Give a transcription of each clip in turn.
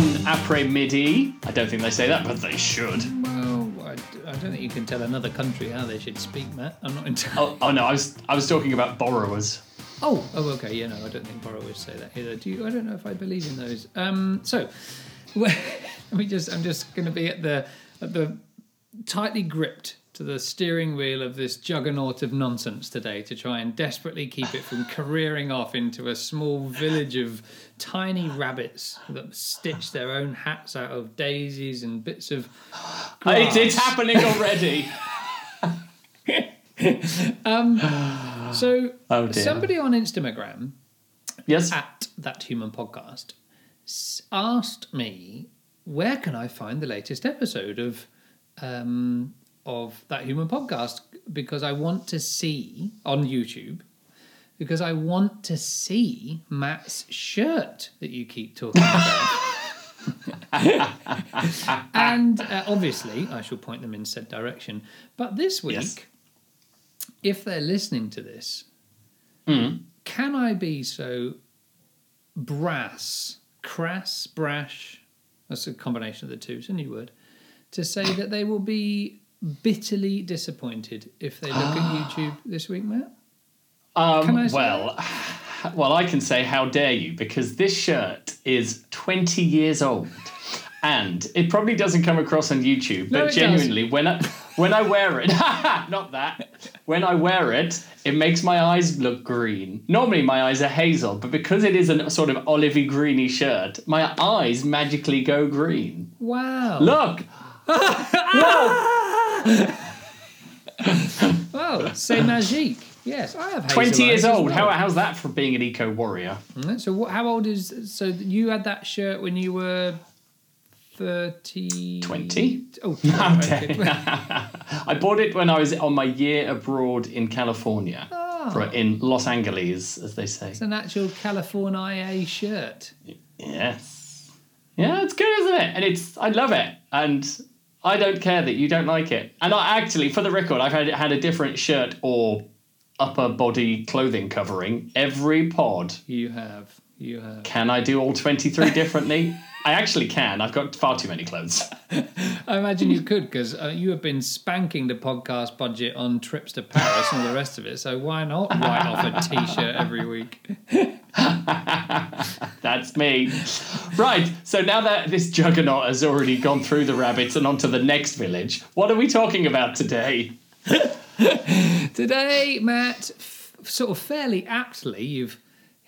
bon après midi. I don't think they say that, but they should. Well, I, I don't think you can tell another country how they should speak, Matt. I'm not entirely. Oh, oh no, I was I was talking about borrowers. Oh, oh, okay. Yeah, no, I don't think borrowers say that either. Do you? I don't know if I believe in those. Um, so, me just. I'm just going to be at the at the tightly gripped to the steering wheel of this juggernaut of nonsense today to try and desperately keep it from careering off into a small village of tiny rabbits that stitch their own hats out of daisies and bits of. It, it's happening already. So, Oh, somebody on Instagram yes. at that human podcast asked me where can I find the latest episode of um, of that human podcast because I want to see on YouTube because I want to see Matt's shirt that you keep talking about. and uh, obviously, I shall point them in said direction. But this week, Yes. if they're listening to this, Mm. can I be so brass, crass, brash? That's a combination of the two. It's a new word. To say that they will be bitterly disappointed if they look at YouTube this week, Matt. Um, I say well, well, I can say how dare you because this shirt is 20 years old, and it probably doesn't come across on YouTube. No, but it does. genuinely, when I when I wear it, not that. When I wear it, it makes my eyes look green. Normally, my eyes are hazel, but because it is a sort of olivey greeny shirt, my eyes magically go green. Wow. Look, Oh, c'est magique. Yes, I have. 20 hazel years old. well. How, how's that for being an eco warrior? Mm, So, what, how old is? So, you had that shirt when you were thirty. 20? Oh, I'm okay. I bought it when I was on my year abroad in California, for, in Los Angeles, as they say. It's an actual California shirt. Yes. Yeah, it's good, isn't it? And it's I love it, and I don't care that you don't like it. And I actually, for the record, I've had had a different shirt or upper body clothing covering every pod. You have. You have. Can I do all twenty three differently? I actually can. I've got far too many clothes. I imagine you could because uh, you have been spanking the podcast budget on trips to Paris and all the rest of it. So why not write off a t-shirt every week? That's me. Right, so now that this juggernaut has already gone through the rabbits and onto the next village, what are we talking about today? Today, Matt, f- sort of fairly aptly, you've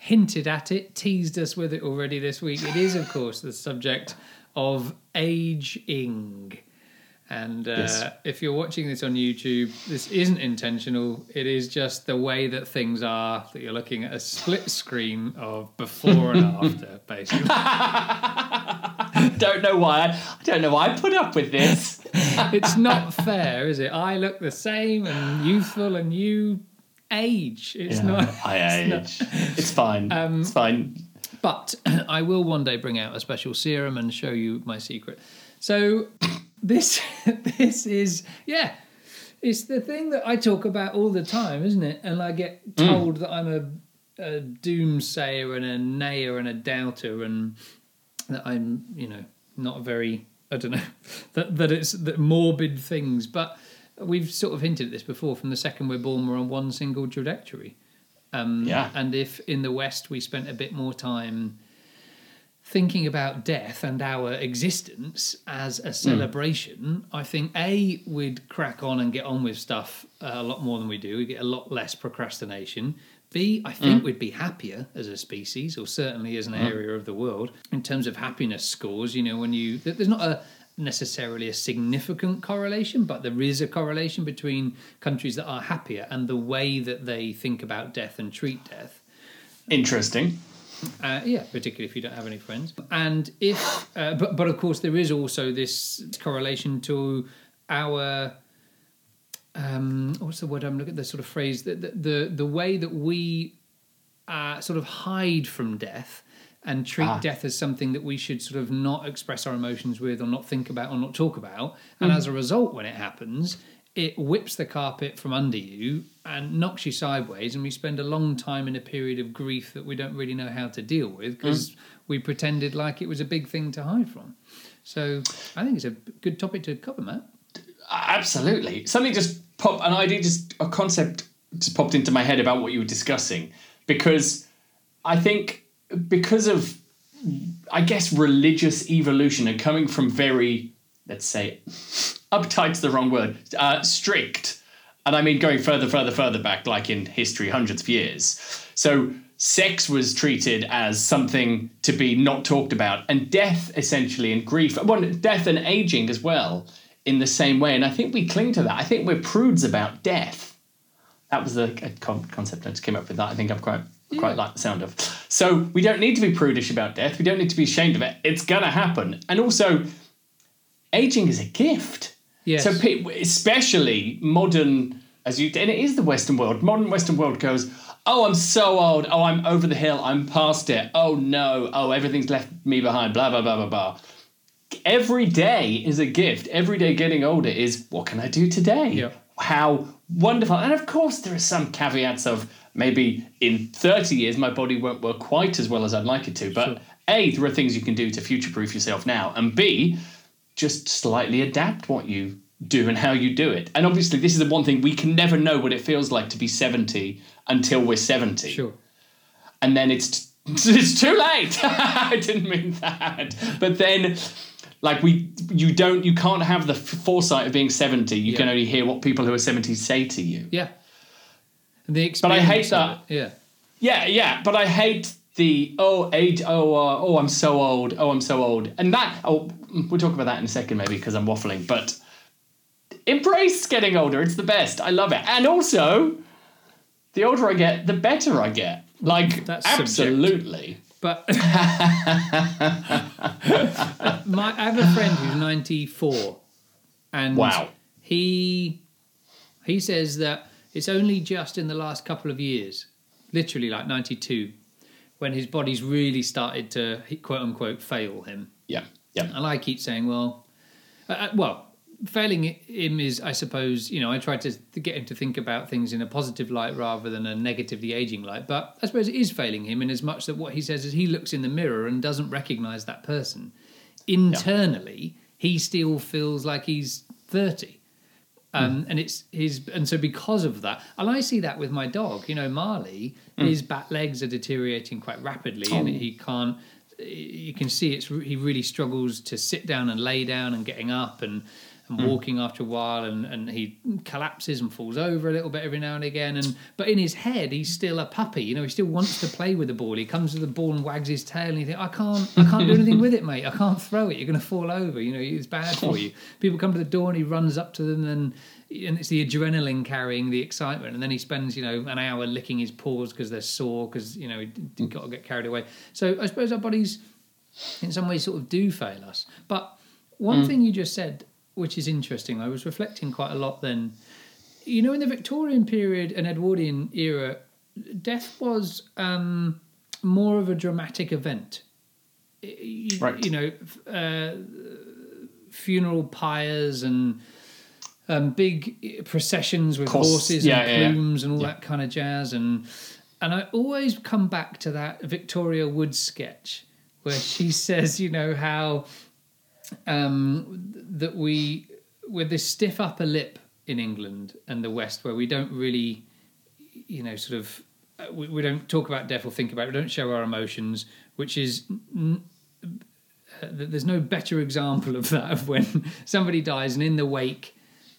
hinted at it, teased us with it already this week. It is, of course, the subject of aging. And uh, Yes. if you're watching this on YouTube, this isn't intentional. It is just the way that things are that you're looking at a split screen of before and after, basically. Don't know why. I don't know why I put up with this. it's not fair, is it? I look the same and youthful, and you age. It's Yeah, not. I it's not- age. It's fine. Um, it's fine. But I will one day bring out a special serum and show you my secret. So this this is yeah. It's the thing that I talk about all the time, isn't it? And I get mm. told that I'm a, a doomsayer and a nayer and a doubter, and that I'm, you know, not very, I don't know, that, that it's that morbid things. But we've sort of hinted at this before. From the second we're born, we're on one single trajectory. Um, Yeah. And if in the West we spent a bit more time thinking about death and our existence as a celebration, I think A, we'd crack on and get on with stuff uh, a lot more than we do. We get a lot less procrastination. B, I think we'd be happier as a species, or certainly as an area of the world, in terms of happiness scores. You know, when you, there's not a necessarily a significant correlation, but there is a correlation between countries that are happier and the way that they think about death and treat death. Interesting. Uh, yeah, particularly if you don't have any friends. And if, uh, but but of course, there is also this correlation to our. Um, what's the word I'm looking at? The sort of phrase that the, the the way that we uh, sort of hide from death and treat Ah. death as something that we should sort of not express our emotions with or not think about or not talk about. And as a result, when it happens, it whips the carpet from under you and knocks you sideways. And we spend a long time in a period of grief that we don't really know how to deal with because we pretended like it was a big thing to hide from. So I think it's a good topic to cover, Matt. Absolutely. Something just popped, an idea, just a concept just popped into my head about what you were discussing. Because I think, because of, I guess, religious evolution and coming from very, let's say, uptight's the wrong word, uh, strict. And I mean going further, further, further back, like in history, hundreds of years. So sex was treated as something to be not talked about, and death essentially and grief, well, death and aging as well, in the same way. And I think we cling to that. I think we're prudes about death. That was a, a concept I came up with. That I think I'm quite quite hmm. like the sound of. So we don't need to be prudish about death. We don't need to be ashamed of it. It's gonna happen. And also, aging is a gift. Yes. So pe- especially modern, as you and it is the Western world. Modern Western world goes. Oh, I'm so old. Oh, I'm over the hill. I'm past it. Oh no. Oh, everything's left me behind. Blah blah blah blah blah. Every day is a gift. Every day getting older is what can I do today? Yeah. How wonderful. And of course, there are some caveats of maybe in 30 years my body won't work quite as well as I'd like it to. But A, there are things you can do to future proof yourself now. And B, just slightly adapt what you do and how you do it. And obviously, this is the one thing we can never know what it feels like to be 70 until we're 70. Sure. And then it's it's too late. I didn't mean that. But then like we you don't you can't have the f- foresight of being 70. You can only hear what people who are 70 say to you. Yeah. The But I hate that. Yeah. Yeah, yeah, but I hate the oh age oh uh, oh I'm so old oh I'm so old and that oh we'll talk about that in a second maybe because I'm waffling but embrace getting older it's the best I love it and also the older I get the better I get like That's subjective. absolutely But my, I have a friend who's 94, and Wow. he he says that it's only just in the last couple of years, literally like 92, when his body's really started to quote unquote fail him. yeah yeah And I keep saying, well, uh, uh, well, failing him is, I suppose, you know, I try to get him to think about things in a positive light rather than a negatively aging light. But I suppose it is failing him in as much that what he says is he looks in the mirror and doesn't recognize that person. Internally, he still feels like he's 30. Um, And it's his, and so because of that, and I see that with my dog. You know, Marley, his back legs are deteriorating quite rapidly, and he can't. You can see it's he really struggles to sit down and lay down and getting up and and hmm. walking after a while, and, and he collapses and falls over a little bit every now and again. And but in his head, he's still a puppy. You know, he still wants to play with the ball. He comes to the ball and wags his tail, and he thinks, "I can't, I can't do anything with it, mate. I can't throw it. You're going to fall over. You know, it's bad for you." People come to the door, and he runs up to them, and and it's the adrenaline carrying the excitement, and then he spends you know an hour licking his paws because they're sore because you know he d- got to get carried away. So I suppose our bodies, in some ways, sort of do fail us. But one hmm. thing you just said, which is interesting, I was reflecting quite a lot then. You know, in the Victorian period and Edwardian era, death was um, more of a dramatic event. You, Right. you know, uh, funeral pyres and um, big processions with Course- horses yeah, and yeah, yeah. plumes and all Yeah. that kind of jazz and and I always come back to that Victoria Wood sketch where she says, you know, how um, that we with this stiff upper lip in England and the West, where we don't really, you know, sort of, uh, we, we don't talk about death or think about it. We don't show our emotions, which is. n- uh, There's no better example of that of when somebody dies and in the wake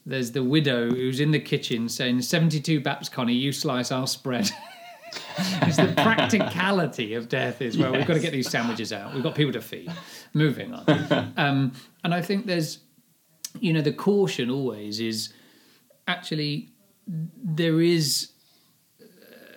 there's the widow who's in the kitchen saying 72 baps Connie you slice I'll spread it's the practicality of death is well we've got to get these sandwiches out. We've got people to feed. Moving on. Um, and i think there's you know the caution always is actually there is uh,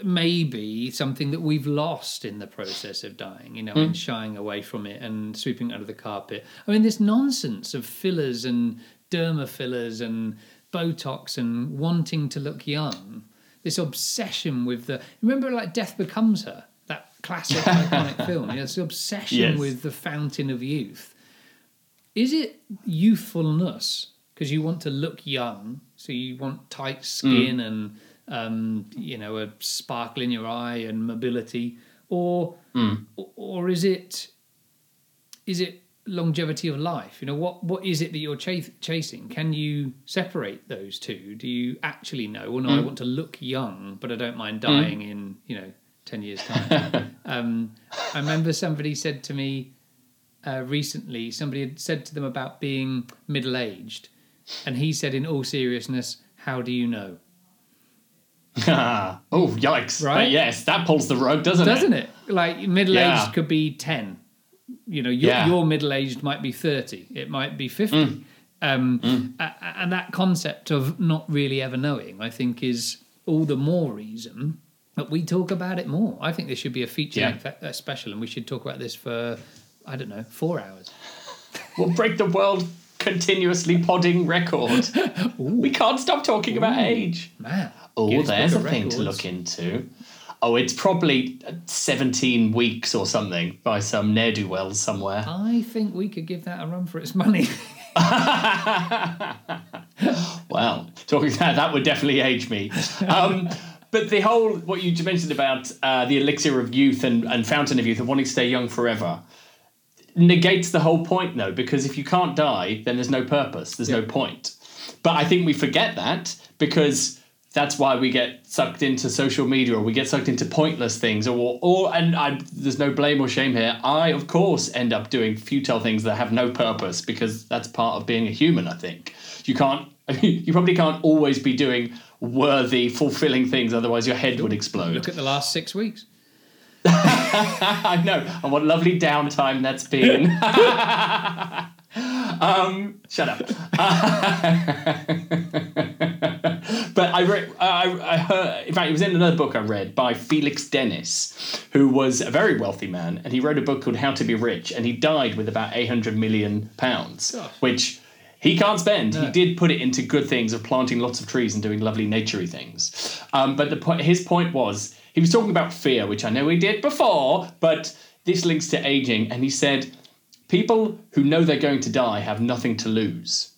maybe something that we've lost in the process of dying you know Hmm. and shying away from it and sweeping it under the carpet. I mean this nonsense of fillers and derma fillers and botox and wanting to look young this obsession with the remember like death becomes her? That classic iconic film yeah, this obsession Yes. with the fountain of youth. Is it youthfulness? Because you want to look young so you want tight skin and um, you know a sparkle in your eye and mobility or or is it is it longevity of life? You know, what what is it that you're chas- chasing? Can you separate those two? Do you actually know? Well, no, I want to look young, but I don't mind dying in you know ten years time. um, I remember somebody said to me uh, recently. Somebody had said to them about being middle aged, and he said, in all seriousness, "How do you know?" oh, yikes. Right? But yes, that pulls the rug, doesn't, Doesn't it? it? Like middle aged Yeah. could be ten. You know, your, Yeah. your middle aged might be thirty. It might be fifty. Um, a- a- and that concept of not really ever knowing, I think, is all the more reason that we talk about it more. I think there should be a feature Yeah. length uh, special, and we should talk about this for I don't know four hours. We'll break the world continuously podding record. we can't stop talking about age. Man, Oh, there's a Book of thing to look into. Oh, it's probably 17 weeks or something by some ne'er do wells somewhere. I think we could give that a run for its money. Well, talking about that would definitely age me. Um, but the whole, what you mentioned about uh, the elixir of youth and, and fountain of youth and wanting to stay young forever negates the whole point, though, because if you can't die, then there's no purpose, there's no point. But I think we forget that because that's why we get sucked into social media or we get sucked into pointless things or or and I there's no blame or shame here. I of course end up doing futile things that have no purpose because that's part of being a human, I think. You can't you probably can't always be doing worthy, fulfilling things, otherwise your head would explode. Look at the last six weeks. I know, and what lovely downtime that's been. um, shut up. but I read, I, I heard, in fact, it was in another book I read by Felix Dennis, who was a very wealthy man, and he wrote a book called How to Be Rich, and he died with about 800 million pounds, Gosh. which he can't spend. He did put it into good things of planting lots of trees and doing lovely naturey things. Um, but the point, his point was, he was talking about fear, which I know we did before, but this links to aging, and he said, people who know they're going to die have nothing to lose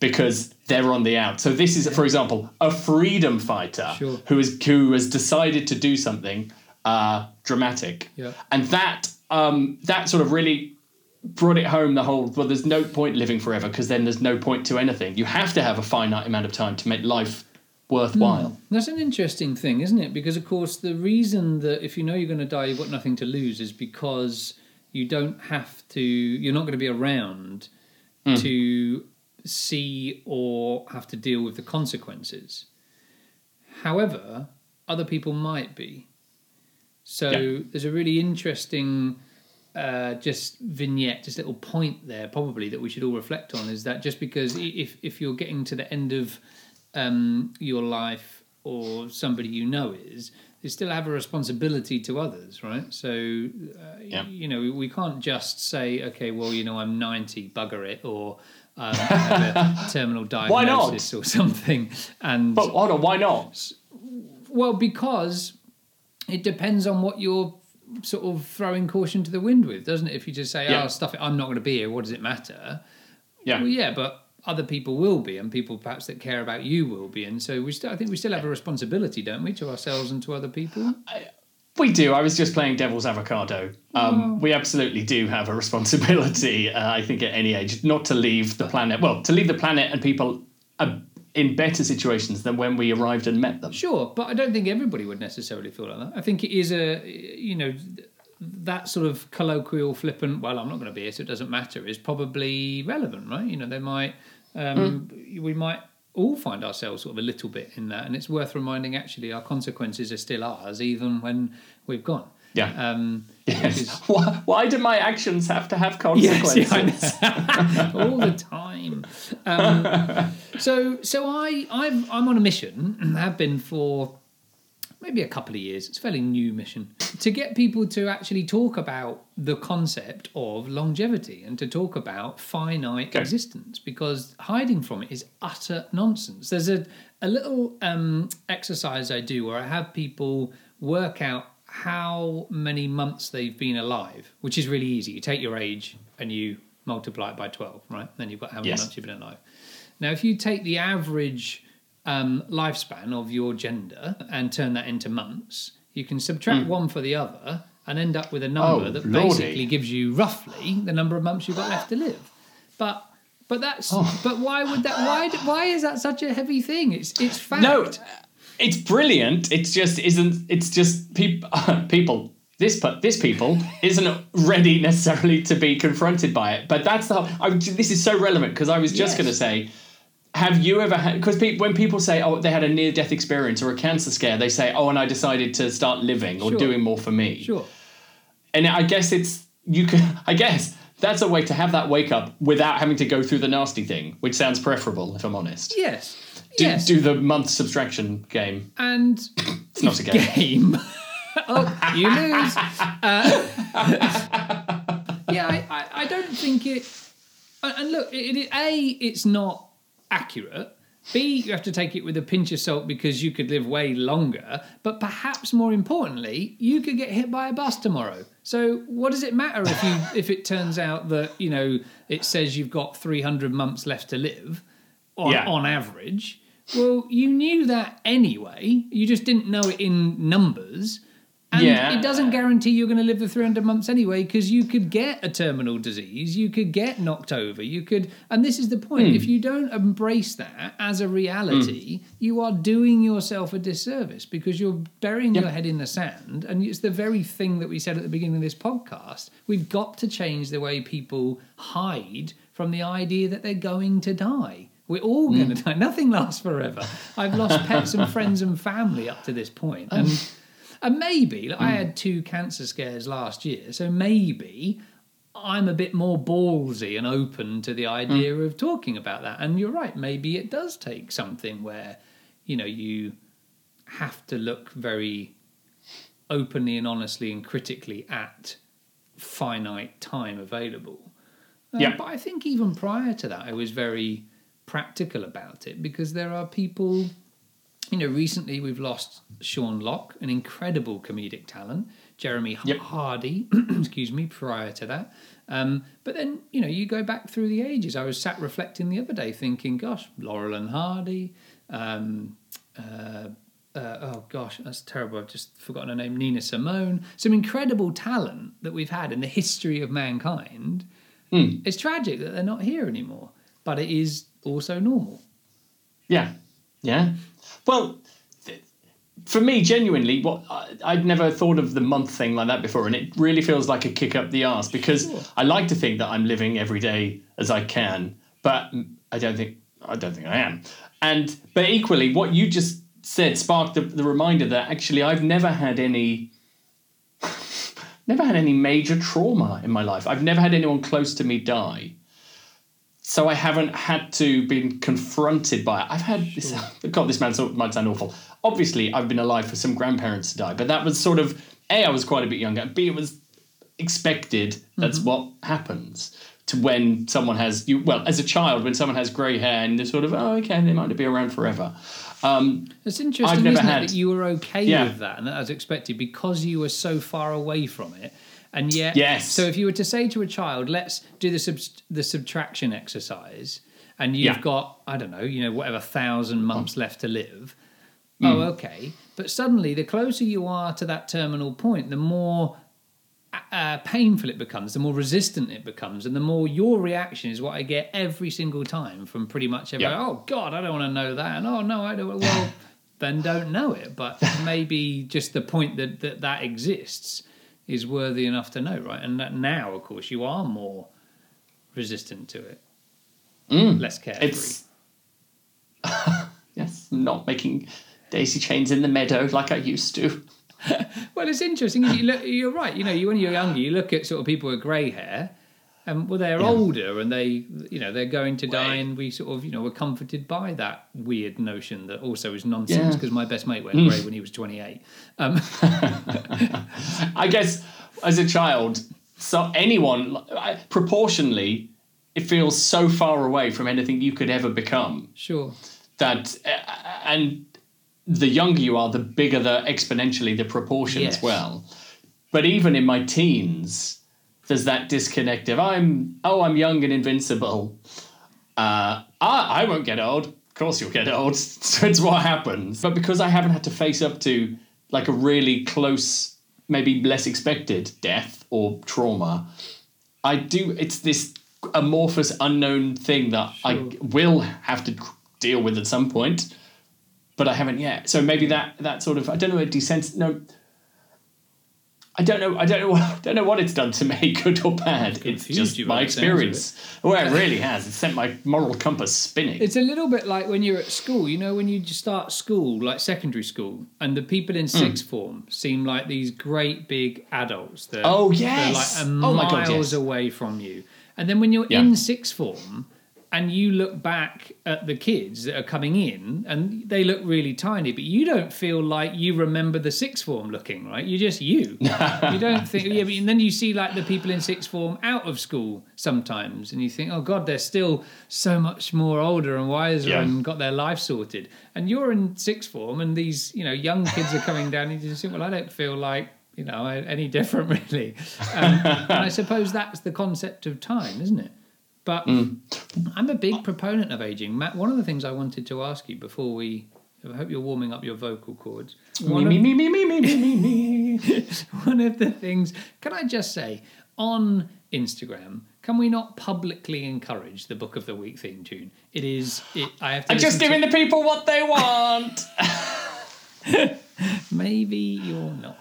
because they're on the out. So this is, for example, a freedom fighter Sure. who is who has decided to do something uh, dramatic, Yeah. and that um, that sort of really brought it home. The whole well, there's no point living forever because then there's no point to anything. You have to have a finite amount of time to make life worthwhile. That's an interesting thing, isn't it? Because of course, the reason that if you know you're going to die, you've got nothing to lose, is because you don't have to. You're not going to be around to see or have to deal with the consequences. However, other people might be. So Yeah. there's a really interesting. Uh, just vignette, just little point there, probably that we should all reflect on is that just because if if you're getting to the end of um, your life or somebody you know is, they still have a responsibility to others, right? So, uh, Yeah. you know, we can't just say, okay, well, you know, I'm 90, bugger it, or um, have a terminal diagnosis or something. And But hold on, why not? well, because it depends on what you're sort of throwing caution to the wind with, doesn't it? If you just say, Yeah. "Oh, stuff it, I'm not going to be here," what does it matter? Yeah. Well, yeah, but other people will be, and people perhaps that care about you will be, and so we still, I think we still have a responsibility, don't we, to ourselves and to other people? We do. I was just playing devil's avocado. Um, We absolutely do have a responsibility, uh, I think, at any age, not to leave the planet. Well, to leave the planet and people uh, in better situations than when we arrived and met them. Sure, but I don't think everybody would necessarily feel like that. I think it is a, you know, that sort of colloquial, flippant, well, I'm not going to be here, so it doesn't matter, is probably relevant, right? You know, they might, um, we might all find ourselves sort of a little bit in that, and it's worth reminding actually our consequences are still ours, even when we've gone. Yeah. Um, Yes. is- Why, why do my actions have to have Yes, consequences? yeah, all the time. Um, so, so I, I've, I'm on a mission, and have been for maybe a couple of years. It's a fairly new mission to get people to actually talk about the concept of longevity and to talk about finite Okay. existence because hiding from it is utter nonsense. There's a, a little um, exercise I do where I have people work out how many months they've been alive, which is really easy. You take your age and you multiply it by 12, right? Then you've got how many Yes. months you've been alive. Now, if you take the average um, lifespan of your gender and turn that into months, you can subtract Hmm. one for the other, and end up with a number Oh, that lordy. basically gives you roughly the number of months you've got left to live. But but that's Oh. but why would that why why is that such a heavy thing? It's it's fact. No, it's brilliant. It's just isn't. It's just people. people. This this people isn't ready necessarily to be confronted by it. But that's the. whole, I, this is so relevant because I was just Yes. going to say. Have you ever had? Because pe- when people say, "Oh, they had a near-death experience or a cancer scare," they say, "Oh, and I decided to start living or Sure. doing more for me." Sure. And I guess it's you can. I guess that's a way to have that wake up without having to go through the nasty thing, which sounds preferable, if I'm honest. Yes. Do, yes. do the month subtraction game. and It's not a game. game. oh, you lose. Uh, yeah, I, I, I don't think it. And and look, it, it, a it's not accurate. B you have to take it with a pinch of salt because you could live way longer. But perhaps more importantly, you could get hit by a bus tomorrow. So what does it matter if you if it turns out that you know it says you've got three hundred months left to live on, Yeah. on average? Well, you knew that anyway. You just didn't know it in numbers. And Yeah. it doesn't guarantee you're going to live the 300 months anyway, because you could get a terminal disease, you could get knocked over, you could. And this is the point. If hmm. you don't embrace that as a reality, hmm. you are doing yourself a disservice because you're burying your head in the sand. And it's the very thing that we said at the beginning of this podcast. We've got to change the way people hide from the idea that they're going to die. We're all going to hmm. die. Nothing lasts forever. I've lost pets and friends and family up to this point, and and maybe like, I had two cancer scares last year, so maybe I'm a bit more ballsy and open to the idea of talking about that. And you're right, maybe it does take something where you know you have to look very openly and honestly and critically at finite time available. Um, Yeah. But I think even prior to that, I was very practical about it because there are people, you know, recently we've lost Sean Lock, an incredible comedic talent, Jeremy Yep. Hardy, excuse me, prior to that. Um, but then, you know, you go back through the ages. I was sat reflecting the other day thinking, gosh, Laurel and Hardy, um, uh, uh, oh gosh, that's terrible. I've just forgotten her name. Nina Simone. Some incredible talent that we've had in the history of mankind. It's tragic that they're not here anymore, but it is also normal. Yeah, yeah. Well, for me, genuinely, what I'd never thought of the month thing like that before, and it really feels like a kick up the arse because I like to think that I'm living every day as I can, but I don't think I don't think I am. And but equally, what you just said sparked the, the reminder that actually I've never had any. Never had any major trauma in my life. I've never had anyone close to me die. So I haven't had to been confronted by it. I've had this. God, this man so- might sound awful. Obviously, I've been alive for some grandparents to die, but that was sort of a. I was quite a bit younger. B. It was expected. That's what happens to when someone has you. Well, as a child, when someone has grey hair and they're sort of oh okay, they might be around forever. Um, It's interesting, never isn't had- it, that you were okay Yeah. with that and that was expected because you were so far away from it. And yet, Yes. So if you were to say to a child, "Let's do the sub- the subtraction exercise," and you've Yeah. got I don't know, you know, whatever thousand months left to live. Hmm. Oh, okay. But suddenly, the closer you are to that terminal point, the more uh, painful it becomes, the more resistant it becomes, and the more your reaction is what I get every single time from pretty much every. Yeah. Oh God, I don't want to know that, and oh no, I don't. Well, then don't know it. But maybe just the point that that, that exists is worthy enough to know, right? And that now, of course, you are more resistant to it, mm. less carefree. it's yes, not making daisy chains in the meadow like I used to. Well, it's interesting. You look, you're right. You know, you when you're younger, you look at sort of people with grey hair, and well, they're Yeah. older, and they, you know, they're going to die, and we sort of, you know, were comforted by that weird notion that also is nonsense Yeah. Mm. because my best mate went grey when he was 28. Um, I guess as a child, so anyone I- proportionally, it feels so far away from anything you could ever become sure. that, uh, and the younger you are, the bigger the exponentially the proportion Yes. as well. But even in my teens, there's that disconnect of I'm oh I'm young and invincible. Uh, I I won't get old. Of course you'll get old. So it's what happens. But because I haven't had to face up to like a really close maybe less expected death or trauma, I do. It's this amorphous, unknown thing that I will have to deal with at some point, but I haven't yet. So maybe that that sort of I don't know a descent. No, I don't know. I don't know. What, I don't know what it's done to me, good or bad. It's confused just my the sounds of experience. Well, it really has. It's sent my moral compass spinning. It's a little bit like when you're at school, you know, when you start school, like secondary school, and the people in sixth Hmm. form seem like these great big adults that Oh, they're like a Oh, my God, miles yes. away from you. And then when you're Yeah. in sixth form and you look back at the kids that are coming in and they look really tiny, but you don't feel like you remember the sixth form looking, right? You're just you. you don't think, yeah, but and then you see like the people in sixth form out of school sometimes and you think, oh God, they're still so much more older and wiser Yeah. and got their life sorted. And you're in sixth form and these, you know, young kids are coming down and you just think, well, I don't feel like, you know, any different really. Um, and I suppose that's the concept of time, isn't it? But hmm. I'm a big proponent of aging. Matt, one of the things I wanted to ask you before we, I hope you're warming up your vocal cords. me, One, me, of, me, me, me, me, me, me, me. one of the things, can I just say, on Instagram, can we not publicly encourage the Book of the Week theme tune? It is, it, I have to I'm just listen to- giving the people what they want. Maybe you're not.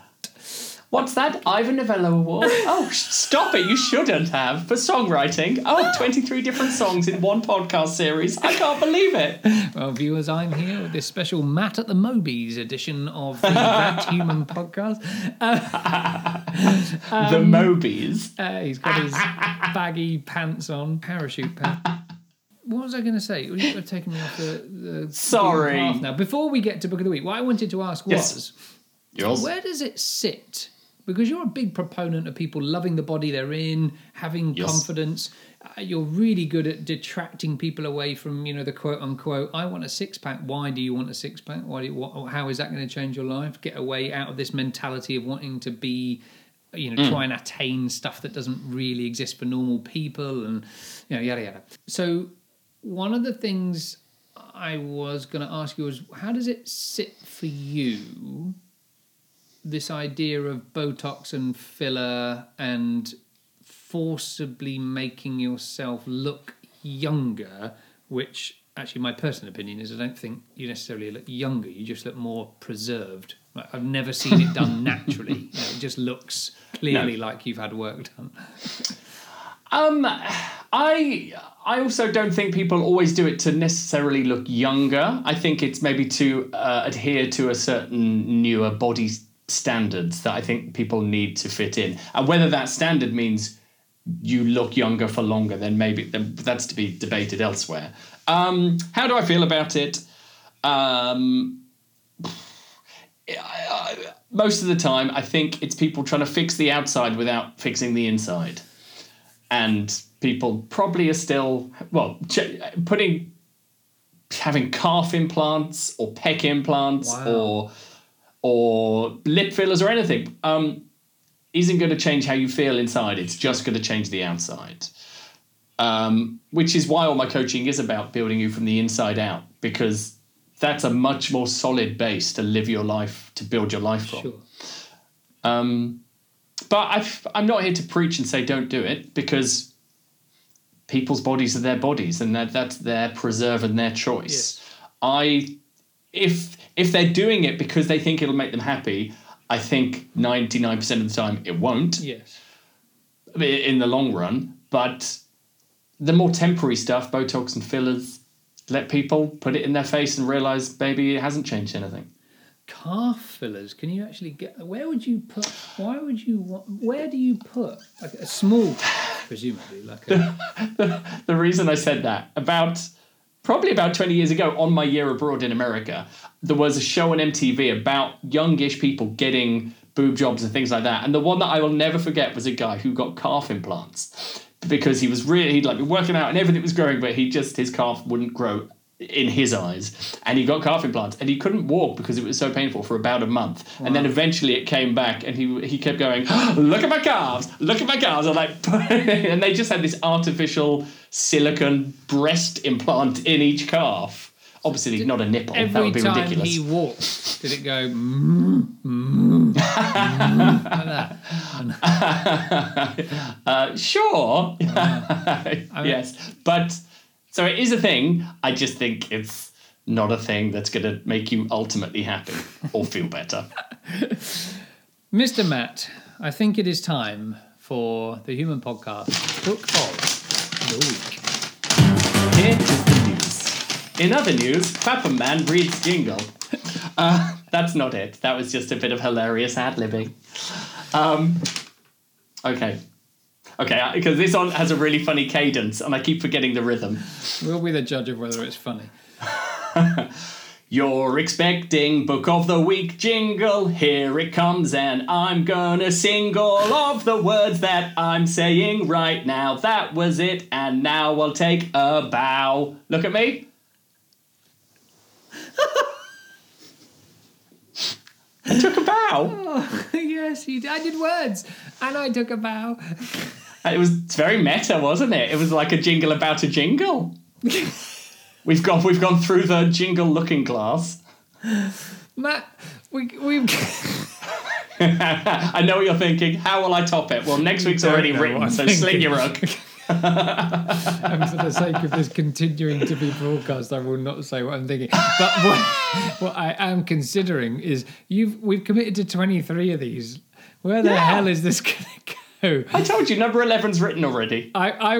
What's that? Ivor Novello Award? Oh, stop it. You shouldn't have. For songwriting. Oh, 23 different songs in one podcast series. I can't believe it. Well, viewers, I'm here with this special Matt at the Mobies edition of the That Human podcast. the Mobies. Uh, he's got his baggy pants on, parachute pants. What was I going to say? You're taking me off the, the Sorry. now. Before we get to Book of the Week, what I wanted to ask Yes. was, Yours? where does it sit? Because you're a big proponent of people loving the body they're in, having Yes. confidence. Uh, you're really good at detracting people away from, you know, the quote unquote. I want a six pack. Why do you want a six pack? Why? Do you, what, how is that going to change your life? Get away out of this mentality of wanting to be, you know, try and attain stuff that doesn't really exist for normal people, and you know, yada yada. So, one of the things I was going to ask you was, how does it sit for you? This idea of Botox and filler and forcibly making yourself look younger, which actually my personal opinion is I don't think you necessarily look younger, you just look more preserved. Like, I've never seen it done naturally. You know, it just looks clearly like you've had work done. Um, I I also don't think people always do it to necessarily look younger. I think it's maybe to uh, adhere to a certain newer body standards that I think people need to fit in. And whether that standard means you look younger for longer, then maybe then that's to be debated elsewhere. Um, how do I feel about it? Um, most of the time, I think it's people trying to fix the outside without fixing the inside and people probably are still well ch- putting having calf implants or pec implants Wow. or or lip fillers or anything um, isn't going to change how you feel inside it's just going to change the outside um, which is why all my coaching is about building you from the inside out because that's a much more solid base to live your life to build your life from Sure. um, but I've, I'm not here to preach and say don't do it because people's bodies are their bodies and that, that's their preserve and their choice. I, if if they're doing it because they think it'll make them happy, I think 99% of the time it won't Yes. in the long run. But the more temporary stuff, Botox and fillers, let people put it in their face and realize maybe it hasn't changed anything. Calf fillers. Can you actually get? Where would you put? Why would you want? Where do you put like a small, presumably like a the reason I said that about probably about 20 years ago on my year abroad in America, there was a show on MTV about youngish people getting boob jobs and things like that. And the one that I will never forget was a guy who got calf implants because he was really he'd like been working out and everything was growing, but he just his calf wouldn't grow in his eyes. And he got calf implants and he couldn't walk because it was so painful for about a month. And then eventually it came back and he he kept going look at my calves look at my calves and like and they just had this artificial silicon breast implant in each calf obviously not a nipple. that Every would be time ridiculous. he walked, did it go mm, mm, mm, like that? uh, sure. yes, but so it is a thing. I just think it's not a thing that's going to make you ultimately happy or feel better. Mr. Matt, I think it is time for the Human Podcast Book of the Week. Here is the news. In other news, Clapham Man reads jingle. Uh, that's not it. That was just a bit of hilarious ad libbing. Um, okay. Okay, because this one has a really funny cadence, and I keep forgetting the rhythm. We'll be the judge of whether it's funny. You're expecting Book of the Week jingle. Here it comes, and I'm gonna sing all of the words that I'm saying right now. That was it, and now I'll take a bow. Look at me. I took a bow. Oh, yes, you did. I did words, and I took a bow. It was very meta, wasn't it? It was like a jingle about a jingle. we've gone we've gone through the jingle looking glass. Matt, we we've. I know what you're thinking. How will I top it? Well, next week's already written, what I'm so sling your rug. and for the sake of this continuing to be broadcast, I will not say what I'm thinking. But what, what I am considering is you've we've committed to 23 of these. Where the Yeah. hell is this going to go? I told you, number 11's written already. I, I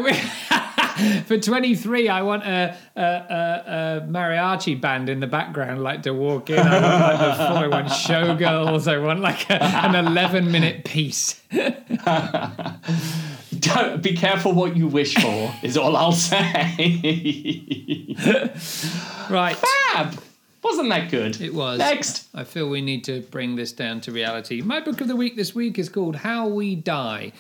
for 23, I want a, a, a, a mariachi band in the background, like to walk in. I want like the full, I want showgirls. I want like a, an 11 minute piece. Don't be careful what you wish for, is all I'll say. Right. Fab! Wasn't that good? It was. Next. I feel we need to bring this down to reality. My book of the week this week is called How We Die.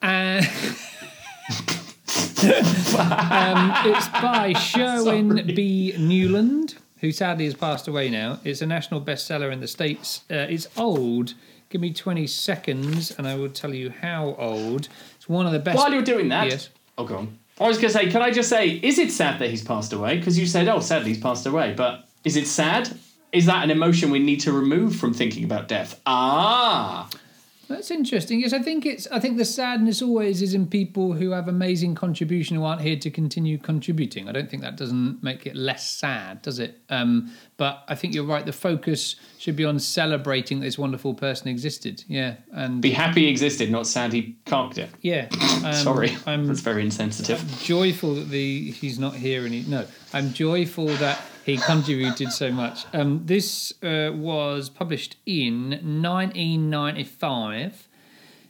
And um, it's by Sherwin Sorry. B. Nuland, who sadly has passed away now. It's a national bestseller in the States. Uh, it's old. Give me 20 seconds and I will tell you how old. It's one of the best. While you're doing that, Yes. oh, go on. I was going to say, can I just say, is it sad that he's passed away? Because you said, oh, sadly he's passed away. But is it sad? Is that an emotion we need to remove from thinking about death? Ah, That's interesting. Yes, I think it's. I think the sadness always is in people who have amazing contribution who aren't here to continue contributing. I don't think that doesn't make it less sad, does it? Um, but I think you're right. The focus should be on celebrating that this wonderful person existed. Yeah, and be happy he existed, not sad he carked it. yeah. Um, Sorry, I'm that's very insensitive. joyful that the he's not here and he no i'm joyful that he contributed so much. Um, this uh, was published in 1995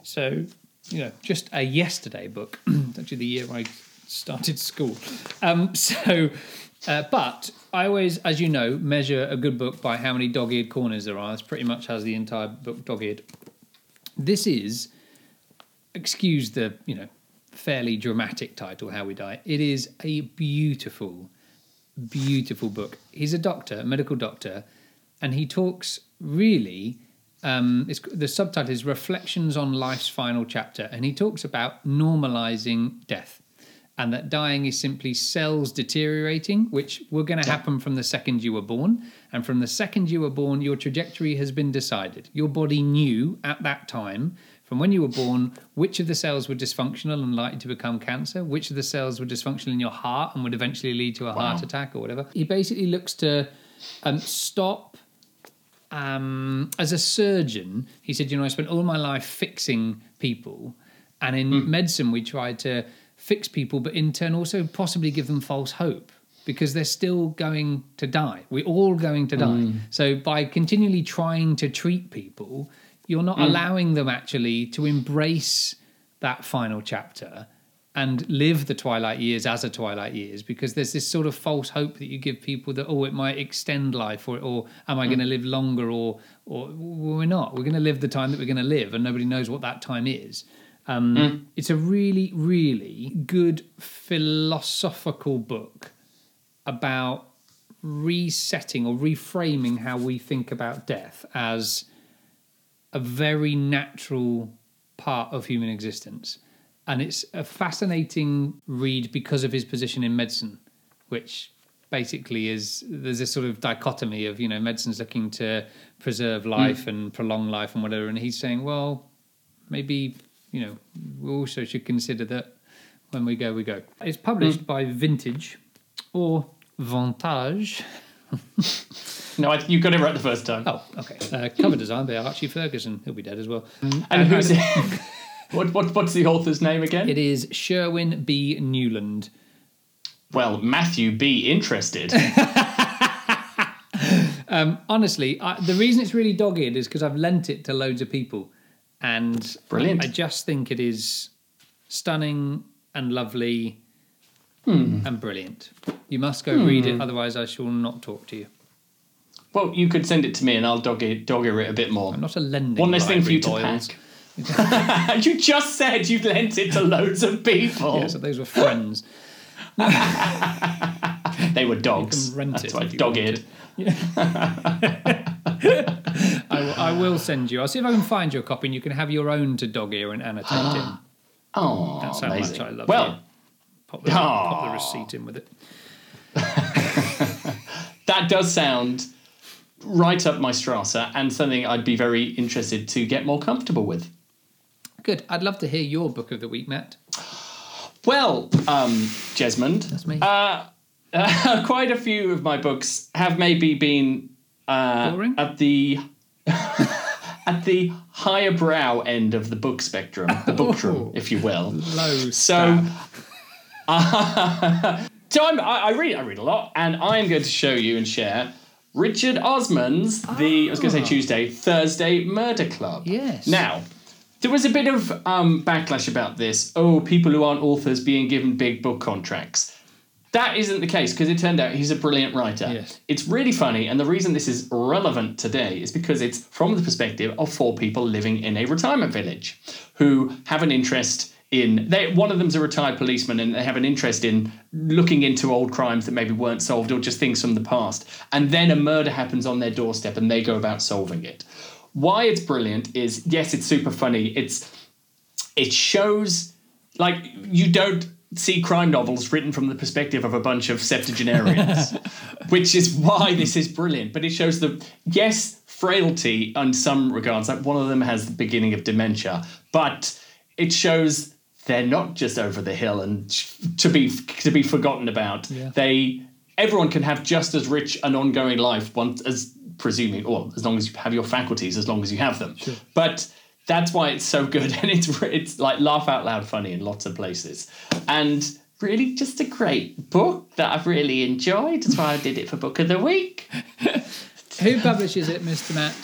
so you know just a yesterday book. Actually the year i started school. Um, so uh, but I always, as you know, measure a good book by how many dog-eared corners there are. That's pretty much has the entire book dog-eared. This is excuse the you know fairly dramatic title how we die. It is a beautiful beautiful book he's a doctor a medical doctor and he talks really um, it's, the subtitle is reflections on life's final chapter and he talks about normalizing death and that dying is simply cells deteriorating, which were going to happen from the second you were born. And from the second you were born, your trajectory has been decided. Your body knew at that time, from when you were born, which of the cells were dysfunctional and likely to become cancer, which of the cells were dysfunctional in your heart and would eventually lead to a heart attack or whatever. He basically looks to um, stop um, as a surgeon, he said, you know, I spent all my life fixing people, and in medicine we try to fix people, but in turn also possibly give them false hope because they're still going to die. We're all going to die. So by continually trying to treat people, you're not mm. allowing them actually to embrace that final chapter and live the twilight years as a twilight years because there's this sort of false hope that you give people that oh it might extend life or or am I mm. going to live longer or or well, we're not. We're going to live the time that we're going to live and nobody knows what that time is. Um, mm. it's a really really good philosophical book about resetting or reframing how we think about death as a very natural part of human existence. And it's a fascinating read because of his position in medicine, which basically is there's this sort of dichotomy of you know medicine's looking to preserve hmm. life and prolong life and whatever, and he's saying, well, maybe you know we also should consider that when we go, we go. It's published hmm. by Vintage or Vantage. No, I, you got it right the first time. Oh, okay. Uh, cover design by Archie Ferguson. He'll be dead as well. and who's it? what, what, what's the author's name again? It is Sherwin B. Nuland. well, Matthew B. Interested. Um, honestly, I, the reason it's really dogged is because I've lent it to loads of people, and Brilliant. I just think it is stunning and lovely Hmm. and brilliant. You must go read it, otherwise I shall not talk to you. Well, you could send it to me and I'll dog it, dogger it a bit more. I'm not a lending. One less thing for you to Boyles. pack. you just said you lent it to loads of people. Yeah, so those were friends. They were dogs. You can rent That's it why if you dog want eared. I will, I will send you. I'll see if I can find you a copy, and you can have your own to dog ear and annotate in. Oh, That's how amazing. much I love well, you. Pop the, pop the receipt in with it. that does sound right up my strata and something I'd be very interested to get more comfortable with. Good. I'd love to hear your book of the week, Matt. Well, um, Jesmond, That's me. Uh, uh, quite a few of my books have maybe been uh, at the at the higher brow end of the book spectrum, the book room, Oh. if you will. Low. So, stat. so I'm, I, I read I read a lot, and I am going to show you and share Richard Osman's the I was going to say Ah. Tuesday Thursday Murder Club. Yes. Now. There was a bit of um, backlash about this. Oh, people who aren't authors being given big book contracts. That isn't the case because it turned out he's a brilliant writer. Yes. It's really funny, and the reason this is relevant today is because it's from the perspective of four people living in a retirement village who have an interest in. They, one of them's a retired policeman, and they have an interest in looking into old crimes that maybe weren't solved or just things from the past. And then a murder happens on their doorstep, and they go about solving it. Why it's brilliant is yes, it's super funny. It's it shows like you don't see crime novels written from the perspective of a bunch of septuagenarians, which is why this is brilliant. But it shows the yes frailty in some regards. Like one of them has the beginning of dementia, but it shows they're not just over the hill and to be to be forgotten about. Yeah. They everyone can have just as rich an ongoing life once as presuming or as long as you have your faculties as long as you have them but that's why it's so good and it's it's like laugh out loud funny in lots of places and really just a great book that i've really enjoyed that's why i did it for book of the week Who publishes it, Mr. Matt?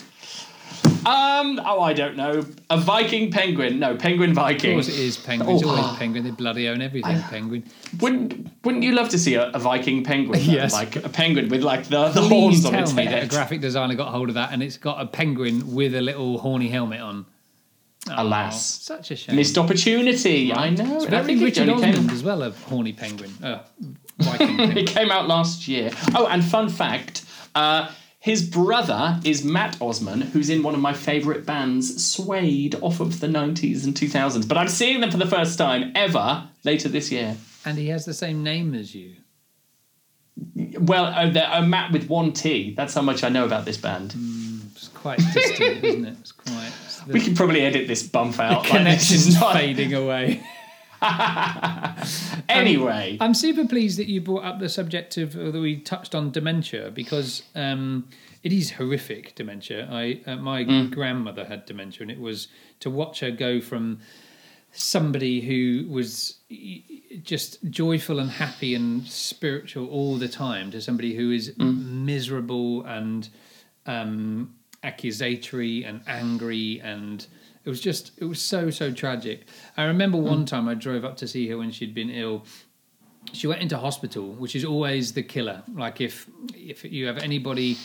Um oh i don't know a viking penguin no penguin Viking. Of course, it is Penguin. It's Oh. always Penguin. They bloody own everything, Penguin. wouldn't wouldn't you love to see a, a viking penguin though? Yes. like a penguin with like the, the Please horns on tell its me that a graphic designer got hold of that and it's got a penguin with a little horny helmet on. Oh, Alas. such a shame. missed opportunity i know It's I very Richard Osman as well, a horny penguin. Uh, Viking penguin. It came out last year. Oh, and fun fact uh, his brother is Mat Osman, who's in one of my favourite bands, Suede, off of the 90s and 2000s. But I'm seeing them for the first time ever later this year. and he has the same name as you. Well, uh, they're a Mat with one T. That's how much I know about this band. It's quite distant, isn't it? It's quite. it's the We can probably edit this bump out. Like, this connection's is not... fading away. Anyway, I'm super pleased that you brought up the subject of uh, that we touched on dementia because um, it is horrific dementia. I uh, my grandmother had dementia, and it was to watch her go from somebody who was just joyful and happy and spiritual all the time to somebody who is miserable and um, accusatory and angry and it was just it was so so tragic. I remember one mm. time i drove up to see her when she'd been ill. She went into hospital which is always the killer. Like if if you have anybody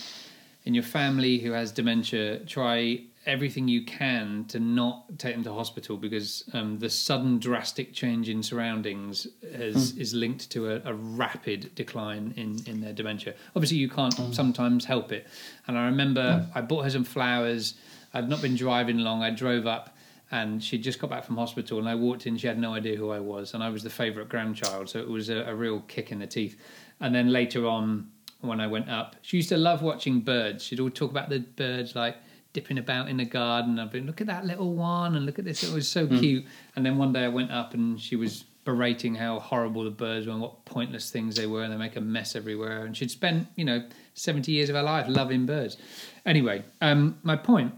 in your family who has dementia try everything you can to not take them to hospital because um, the sudden drastic change in surroundings has, mm. is linked to a, a rapid decline in, in their dementia. Obviously, you can't mm. sometimes help it. And I remember I bought her some flowers. I'd not been driving long. I drove up and she'd just got back from hospital and I walked in. She had no idea who I was. And I was the favourite grandchild. So it was a, a real kick in the teeth. And then later on, when I went up, she used to love watching birds. She'd all talk about the birds like dipping about in the garden. I've been look at that little one and look at this. It was so cute. And then one day I went up and she was berating how horrible the birds were and what pointless things they were and they make a mess everywhere. And she'd spent you know seventy years of her life loving birds. Anyway, um, my point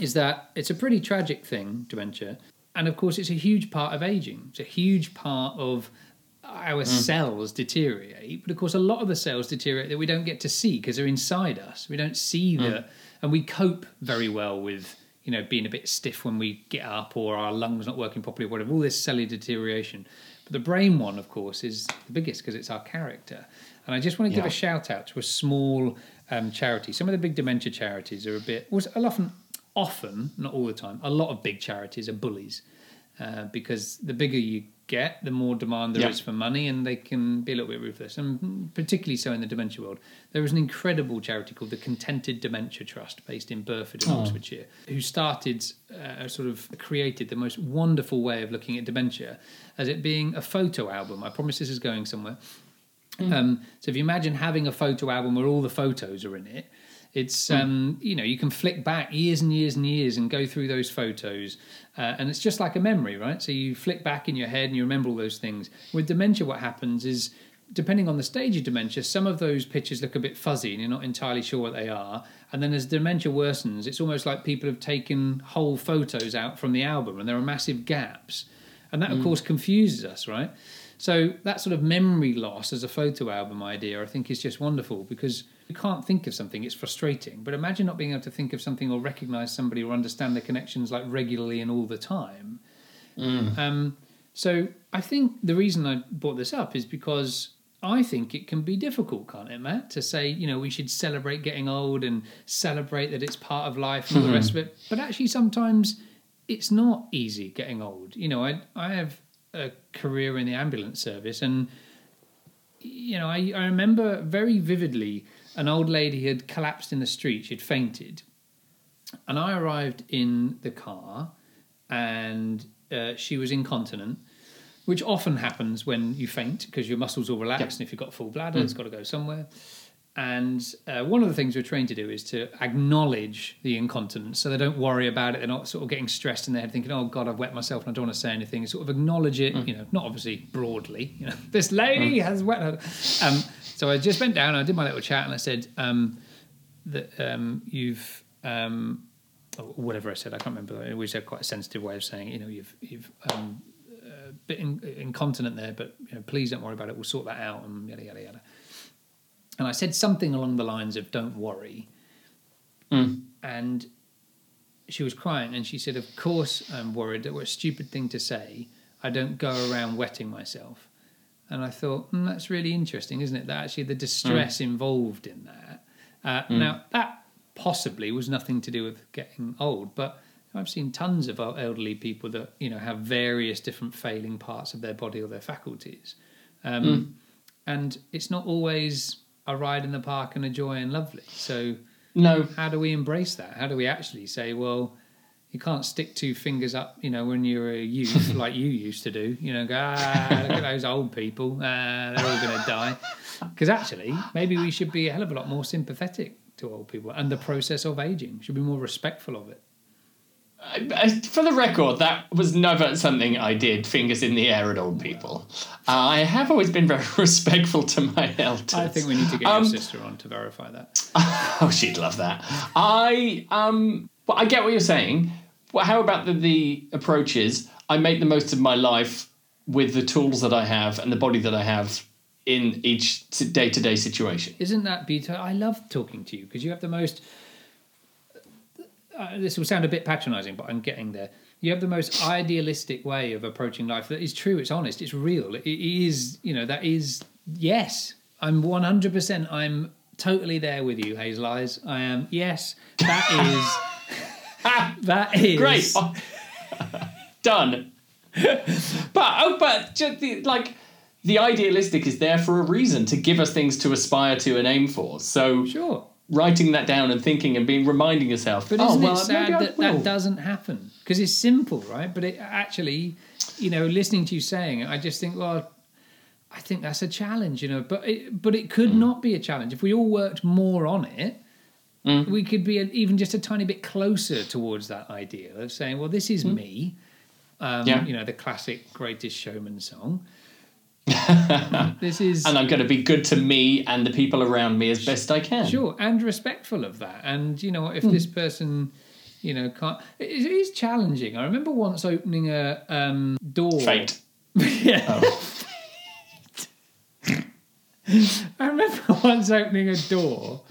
is that it's a pretty tragic thing, dementia. And of course, it's a huge part of aging. It's a huge part of our cells deteriorate. But of course, a lot of the cells deteriorate that we don't get to see because they're inside us. We don't see that, and we cope very well with, you know, being a bit stiff when we get up or our lungs not working properly, or whatever, all this cellular deterioration. But the brain one, of course, is the biggest because it's our character. And I just want to give a shout out to a small um, charity. Some of the big dementia charities are a bit, was often, often, not all the time, a lot of big charities are bullies uh, because the bigger you get, the more demand there is Yeah. for money, and they can be a little bit ruthless, and particularly so in the dementia world. There is an incredible charity called the Contented Dementia Trust, based in Burford in Oh. Oxfordshire, who started, uh, sort of created the most wonderful way of looking at dementia as it being a photo album. I promise this is going somewhere. Um, so if you imagine having a photo album where all the photos are in it, it's um, you know you can flick back years and years and years and go through those photos, uh, and it's just like a memory, right? So you flick back in your head and you remember all those things. With dementia, what happens is depending on the stage of dementia, some of those pictures look a bit fuzzy and you're not entirely sure what they are. And then as dementia worsens, it's almost like people have taken whole photos out from the album and there are massive gaps. And that, of course, confuses us, right? So that sort of memory loss as a photo album idea, I think, is just wonderful because you can't think of something; it's frustrating. But imagine not being able to think of something or recognize somebody or understand the connections like regularly and all the time. Um, so I think the reason I brought this up is because I think it can be difficult, can't it, Matt, to say you know we should celebrate getting old and celebrate that it's part of life and all the rest of it. But actually, sometimes it's not easy getting old. You know, I I have a career in the ambulance service, and you know, I, I remember very vividly an old lady had collapsed in the street. She'd fainted, and I arrived in the car, and uh, she was incontinent. Which often happens when you faint because your muscles all relax, Yep. and if you've got full bladder, it's got to go somewhere. And uh, one of the things we're trained to do is to acknowledge the incontinence so they don't worry about it. They're not sort of getting stressed in their head thinking, oh, God, I've wet myself and I don't want to say anything. Sort of acknowledge it, you know, not obviously broadly. You know, this lady has wet her. Um, so I just went down, I did my little chat, and I said, um, that um, you've. Um, whatever I said, I can't remember. It was a quite a sensitive way of saying, you know, you've you've um, uh, bit in, incontinent there, but you know, please don't worry about it. We'll sort that out, and yada yada yada. And I said something along the lines of "Don't worry," and she was crying, and she said, "Of course I'm worried. That was a stupid thing to say. I don't go around wetting myself." And I thought, mm, that's really interesting, isn't it? That actually the distress involved in that. Uh, Now that possibly was nothing to do with getting old, but I've seen tons of elderly people that you know have various different failing parts of their body or their faculties, um, and it's not always a ride in the park and a joy and lovely. So No. how do we embrace that? How do we actually say, well, you can't stick two fingers up, you know, when you're a youth like you used to do, you know, go, ah, look at those old people, uh, they're all going to die. Because actually, maybe we should be a hell of a lot more sympathetic to old people and the process of aging, should be more respectful of it. I- For the record, that was never something I did, fingers in the air at old people. I have always been very respectful to my elders. I think we need to get Um, your sister on to verify that. Oh, she'd love that. I um, well, I get what you're saying. Well, how about the, the approach is I make the most of my life with the tools that I have and the body that I have in each day to day situation. Isn't that beautiful? I love talking to you because you have the most. Uh, this will sound a bit patronising, but I'm getting there. You have the most idealistic way of approaching life. That is true. It's honest. It's real. It is. You know. That is. Yes, I'm 100. percent I'm totally there with you, Hazel Eyes. I am. Yes, that is. that is Great, Oh, done. but oh, but just the, like the idealistic is there for a reason to give us things to aspire to and aim for. So Sure. writing that down and thinking and being reminding yourself. But oh isn't well, it sad that that doesn't happen? Because it's simple, right? But it actually, you know, listening to you saying it, I just think, well, I think that's a challenge, you know. But it, but it could hmm. not be a challenge if we all worked more on it. We could be even just a tiny bit closer towards that idea of saying, "Well, this is me." Um, Yeah. You know, the classic "Greatest Showman" song. this is And I'm going to be good to me and the people around me as best I can. Sure, and respectful of that. And you know, if Hmm. this person, you know, can't, it it is challenging. I remember once opening a um, door. Fate. yeah. I remember once opening a door.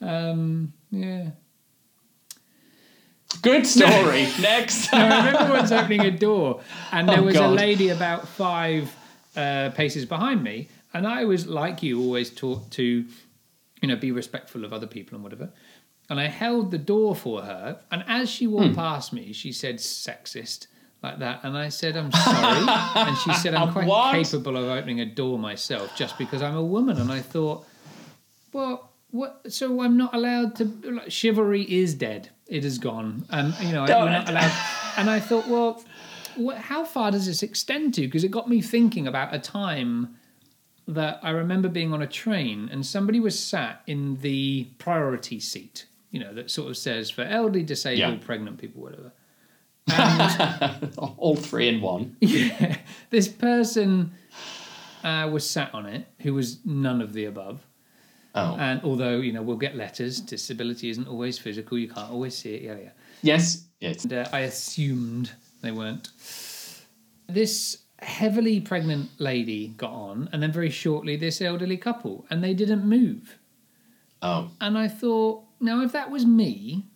Um, yeah. Good story. Next. No, I remember once opening a door, and there Oh, was a lady about five uh, paces behind me, and I was like you, always taught to, you know, be respectful of other people and whatever. And I held the door for her, and as she walked Hmm. past me, she said "sexist" like that, and I said "I'm sorry," and she said "I'm quite What? capable of opening a door myself, just because I'm a woman." And I thought, well, what? So I'm not allowed to. Like, chivalry is dead. It is gone. Um, you know, Don't- we're not allowed. And I thought, well, what, how far does this extend to? Because it got me thinking about a time that I remember being on a train and somebody was sat in the priority seat. You know, that sort of says for elderly, disabled, Yeah. pregnant people, whatever. All three in one. Yeah, this person uh, was sat on it who was none of the above. Oh. And although you know we'll get letters, disability isn't always physical. You can't always see it. Yeah, yeah. Yes. Yes. And uh, I assumed they weren't. This heavily pregnant lady got on, and then very shortly this elderly couple, and they didn't move. Oh. And I thought, now if that was me,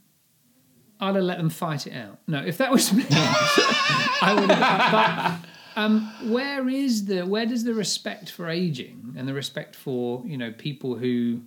I'd have let them fight it out. No, if that was me, I would have. Um, where is the where does the respect for aging and the respect for you know people who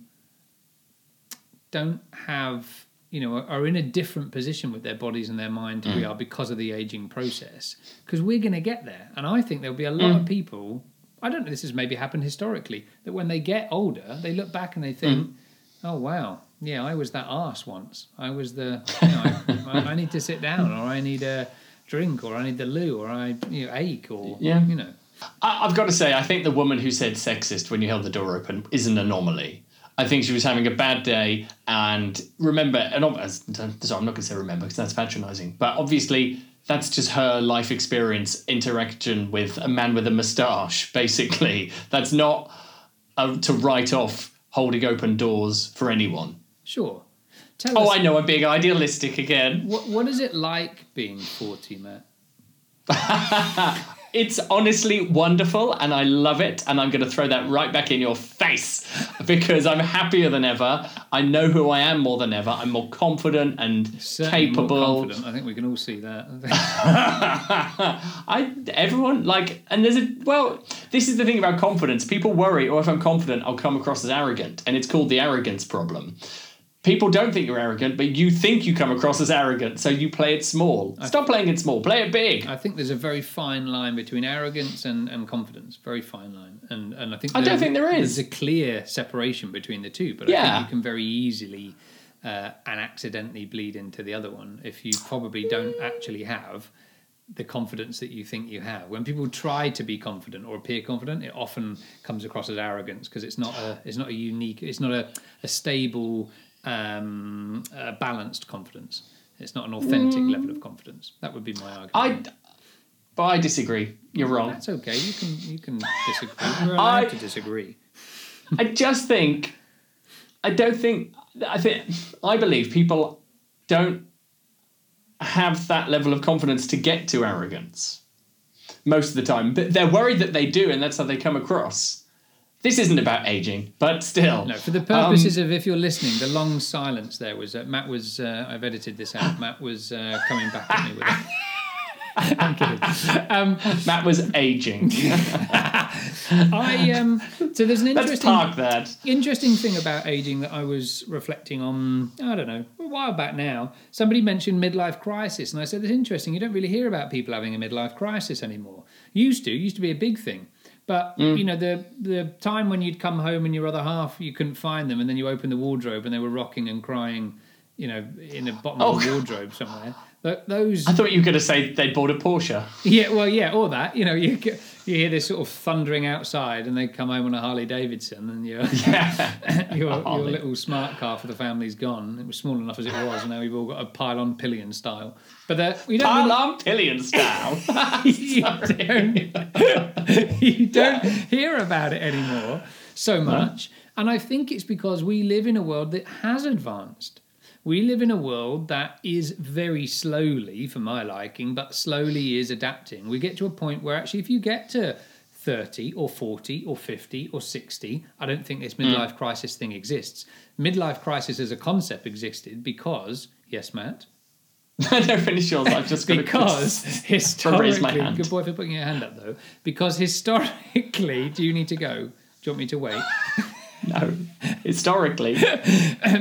don't have you know are in a different position with their bodies and their mind to we mm. are because of the aging process? Because we're going to get there. And i think there'll be a lot of mm. people i don't know this has maybe happened historically that when they get older they look back and they mm. think oh wow. Yeah i was that ass once. I was the you know, I, I need to sit down or i need a drink or i need the loo or i you know, ache or Yeah. you know I, I've got to say, I think the woman who said sexist when you held the door open is an anomaly. I think she was having a bad day, and remember, and as- sorry, I'm not going to say remember because that's patronising, but obviously that's just her life experience interaction with a man with a moustache. Basically, that's not uh, to write off holding open doors for anyone. sure tell Oh, us I know, I'm being idealistic again. what, what is it like being 40 matt It's honestly wonderful and I love it. And I'm going to throw that right back in your face because I'm happier than ever. I know who I am more than ever. I'm more confident and Certainly capable. confident. I think we can all see that. I everyone like and there's a well this is the thing about confidence people worry oh if I'm confident I'll come across as arrogant and it's called the arrogance problem people don't think you're arrogant but you think you come across as arrogant so you play it small stop playing it small play it big I think there's a very fine line between arrogance and, and confidence. Very fine line, and and I think I don't think there is. There's a clear separation between the two, but I Yeah. think you can very easily uh, and accidentally bleed into the other one if you probably don't actually have the confidence that you think you have. When people try to be confident or appear confident, it often comes across as arrogance because it's not a it's not a unique it's not a, a stable um, uh, balanced confidence. It's not an authentic level of confidence. That would be my argument. I but I disagree you're wrong That's okay. You can you can disagree. We're allowed I- to disagree. I just think I don't think I think I believe people don't have that level of confidence to get to arrogance most of the time. But they're worried that they do, and that's how they come across. This isn't about aging, but still. No, for the purposes of if you're listening, the long silence there was uh, Matt was. Uh, I've edited this out. Matt was uh, coming back at me with it. I'm kidding. Um, Matt was aging. I um. So there's an interesting that. interesting thing about aging that I was reflecting on, I don't know, a while back now. Somebody mentioned midlife crisis, and I said, It's interesting, you don't really hear about people having a midlife crisis anymore. Used to, used to be a big thing. But mm. you know, the the time when you'd come home and your other half you couldn't find them, and then you open the wardrobe and they were rocking and crying, you know, in the bottom of Oh. the wardrobe somewhere. Th- those I thought you were going to say they bought a Porsche. Yeah, well, yeah, or that. You know, you you hear this sort of thundering outside, and they come home on a Harley Davidson, and your Yeah. your, your little smart car for the family's gone. It was small enough as it was, and now we've all got a pile-on pillion style. But we don't. Pile really- on pillion style. you don't, you don't hear about it anymore so much. And I think it's because we live in a world that has advanced. We live in a world that is very slowly, for my liking, but slowly is adapting. We get to a point where actually, if you get to 30 or 40 or 50 or 60, I don't think this midlife mm. crisis thing exists. Midlife crisis as a concept existed because, yes, Matt? no, finish yours. I've just got because to raise historically, my hand. good boy for putting your hand up though. Because historically, do you need to go? Do you want me to wait? no. Historically,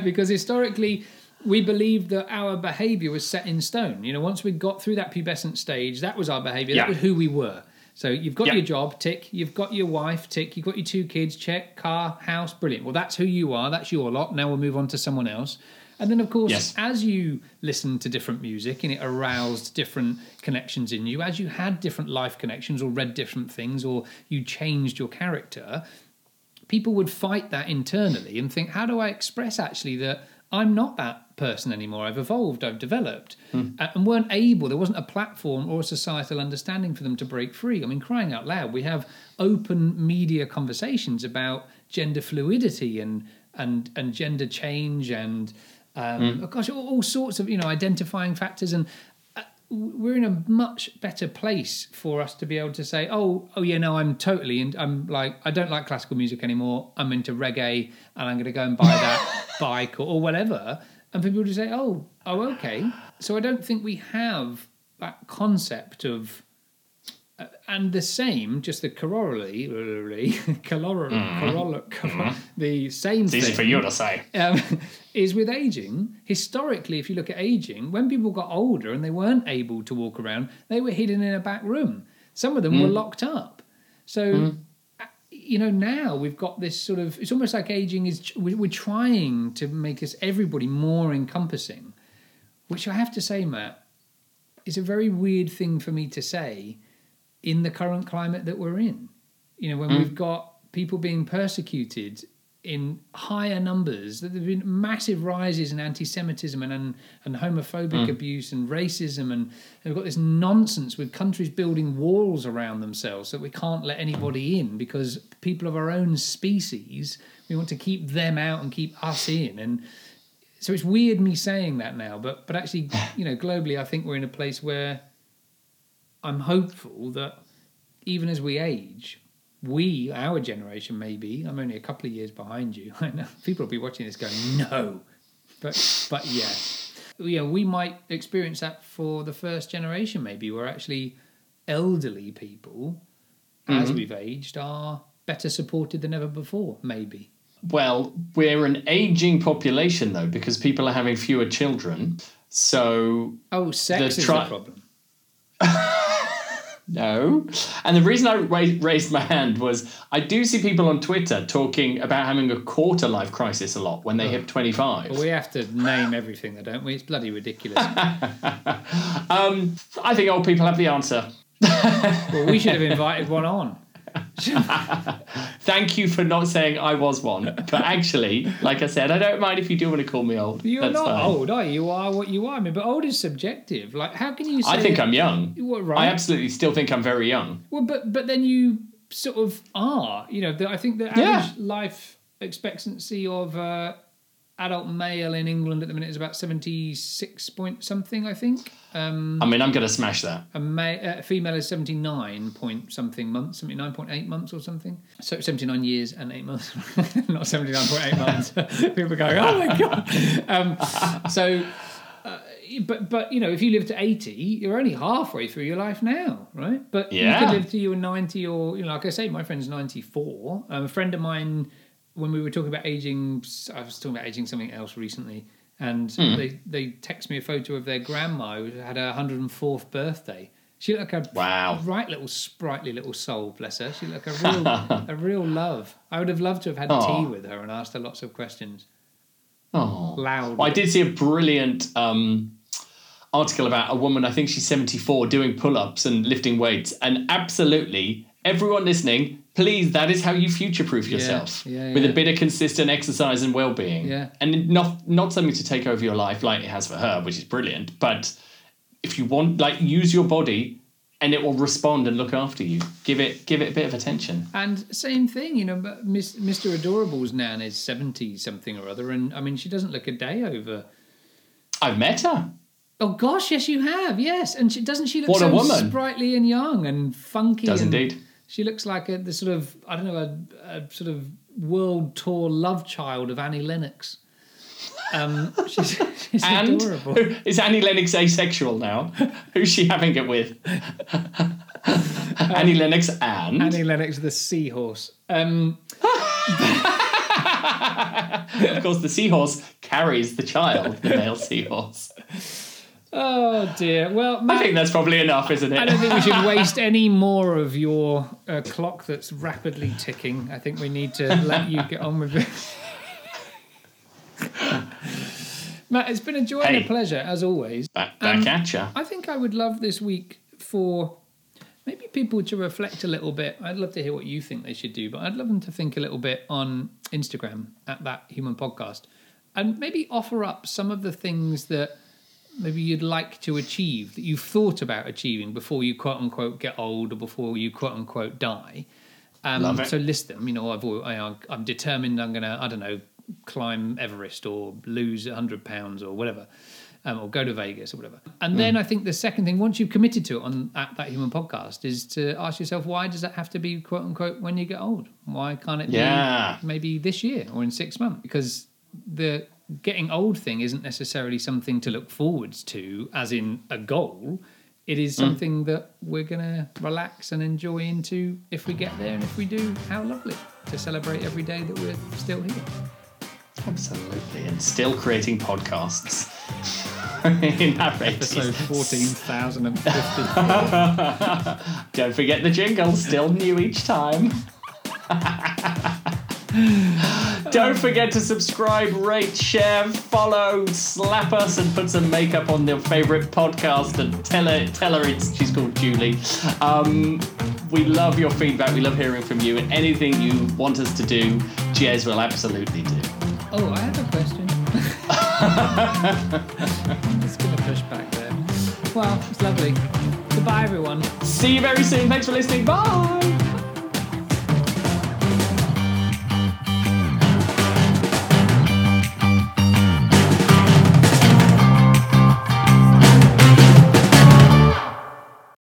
because historically, we believed that our behaviour was set in stone. You know, once we got through that pubescent stage, that was our behaviour. Yeah. That was who we were. So you've got Yeah. your job, tick. You've got your wife, tick. You've got your two kids, check. Car, house, brilliant. Well, that's who you are. That's your lot. Now we'll move on to someone else. And then, of course, Yes. as you listened to different music and it aroused different connections in you, as you had different life connections or read different things or you changed your character, people would fight that internally and think, how do I express actually that I'm not that person anymore? I've evolved, I've developed, uh, and weren't able, there wasn't a platform or a societal understanding for them to break free. I mean, crying out loud, we have open media conversations about gender fluidity and and and gender change and um, oh gosh, all, all sorts of you know identifying factors and we're in a much better place for us to be able to say, oh, oh yeah, no, I'm totally, and I'm like, I don't like classical music anymore. I'm into reggae, and I'm going to go and buy that bike or, or whatever. And people would say, oh, oh, okay. So I don't think we have that concept of, uh, and the same, just the corollary, corollary, corollary, corollary the same it's easy for you to say. um, is with aging. Historically, if you look at aging, when people got older and they weren't able to walk around, they were hidden in a back room. Some of them were mm. locked up. So, mm. uh, you know, now we've got this sort of. It's almost like aging is. we- We're trying to make us everybody more encompassing, which I have to say, Matt, is a very weird thing for me to say in the current climate that we're in. You know, when mm. we've got people being persecuted in higher numbers, that there have been massive rises in anti-Semitism and and, and homophobic hmm. abuse and racism, and, and we've got this nonsense with countries building walls around themselves so that we can't let anybody in because people of our own species we want to keep them out and keep us in. And so it's weird me saying that now, but but actually, you know, globally, I think we're in a place where I'm hopeful that even as we age, we, our generation, maybe I'm only a couple of years behind you. I know people will be watching this going, no, but but yeah, know, we might experience that for the first generation, maybe where actually elderly people, as mm-hmm. we've aged, are better supported than ever before. Maybe. Well, we're an aging population though, because people are having fewer children. So Oh, sex The is tri- the problem. no. And the reason I ra- raised my hand was I do see people on Twitter talking about having a quarter life crisis a lot when they hit 25. Well, we have to name everything, though, don't we? It's bloody ridiculous. Um, I think old people have the answer. well, we should have invited one on. Thank you for not saying I was one. But actually, like I said, I don't mind if you do want to call me old. You're That's not fine. old, are you? You are what you are. I mean, but old is subjective. Like, how can you say? I think I'm young. I right? absolutely still think I'm very young. Well, but but then you sort of are. You know, the, I think the average Yeah. life expectancy of uh, adult male in England at the minute is about seventy six point something. I think. Um, I mean, I'm going to smash that. a ma- uh, female is 79 point something months, 79.8 months or something. So 79 years and 8 months, not 79.8 months. People are going, oh my God. Um, so, uh, but, but, you know, if you live to 80, you're only halfway through your life now, right? But yeah. you could live to you were 90 or, you know, like I say, my friend's 94. Um, a friend of mine, when we were talking about aging, I was talking about aging something else recently. And Hmm. they, they text me a photo of their grandma who had her 104th birthday. She looked like a Wow. right little sprightly little soul, bless her. She looked like a real a real love. I would have loved to have had Aw. tea with her and asked her lots of questions. Oh. Loud. Well, I did see a brilliant um, article about a woman, I think she's 74, doing pull ups and lifting weights. And absolutely, everyone listening, please, that is how you future proof yourself yeah, with yeah. a bit of consistent exercise and well being. Yeah. And not, not something to take over your life like it has for her, which is brilliant. But if you want, like, use your body and it will respond and look after you. Give it, give it a bit of attention. And same thing, you know, Miss, Mr. Adorable's nan is 70 something or other. And I mean, she doesn't look a day over. I've met her. Oh gosh, yes, you have, yes. And she, doesn't she look What a so woman. sprightly and young and funky? Does and indeed. She looks like a the sort of I don't know a, a sort of world tour love child of Annie Lennox. Um, she's, she's And adorable. is Annie Lennox asexual now? Who's she having it with? Annie Lennox and Annie Lennox, the seahorse. Um, of course the seahorse carries the child, the male seahorse. Oh dear. Well, I think that's probably enough, isn't it? I don't think we should waste any more of your uh, clock that's rapidly ticking. I think we need to let you get on with it. Matt, it's been a joy and a pleasure as always. back back Um, at ya. I think I would love this week for maybe people to reflect a little bit. I'd love to hear what you think they should do, but I'd love them to think a little bit on Instagram at that human podcast and maybe offer up some of the things that maybe you'd like to achieve that you've thought about achieving before you quote unquote get old or before you quote unquote die. Um, Love it. So list them. You know, I've I, I'm determined. I'm gonna I don't know climb Everest or lose hundred pounds or whatever, um, or go to Vegas or whatever. And Hmm. then I think the second thing, once you've committed to it on at that human podcast, is to ask yourself why does that have to be quote unquote when you get old? Why can't it Yeah. be maybe this year or in six months? Because the getting old thing isn't necessarily something to look forwards to, as in a goal. It is Hmm. something that we're gonna relax and enjoy into if we get there, and if we do, how lovely to celebrate every day that we're still here. Absolutely. And still creating podcasts. In that. Episode fourteen thousand and fifty. Don't forget the jingle, still new each time. Don't forget to subscribe, rate, share, follow, slap us, and put some makeup on your favourite podcast and tell her, tell her it's she's called Julie. Um, we love your feedback. We love hearing from you, and anything you want us to do, Jez will absolutely do. Oh, I have a question. I'm just gonna push back there. Well, it's lovely. Goodbye, everyone. See you very soon. Thanks for listening. Bye.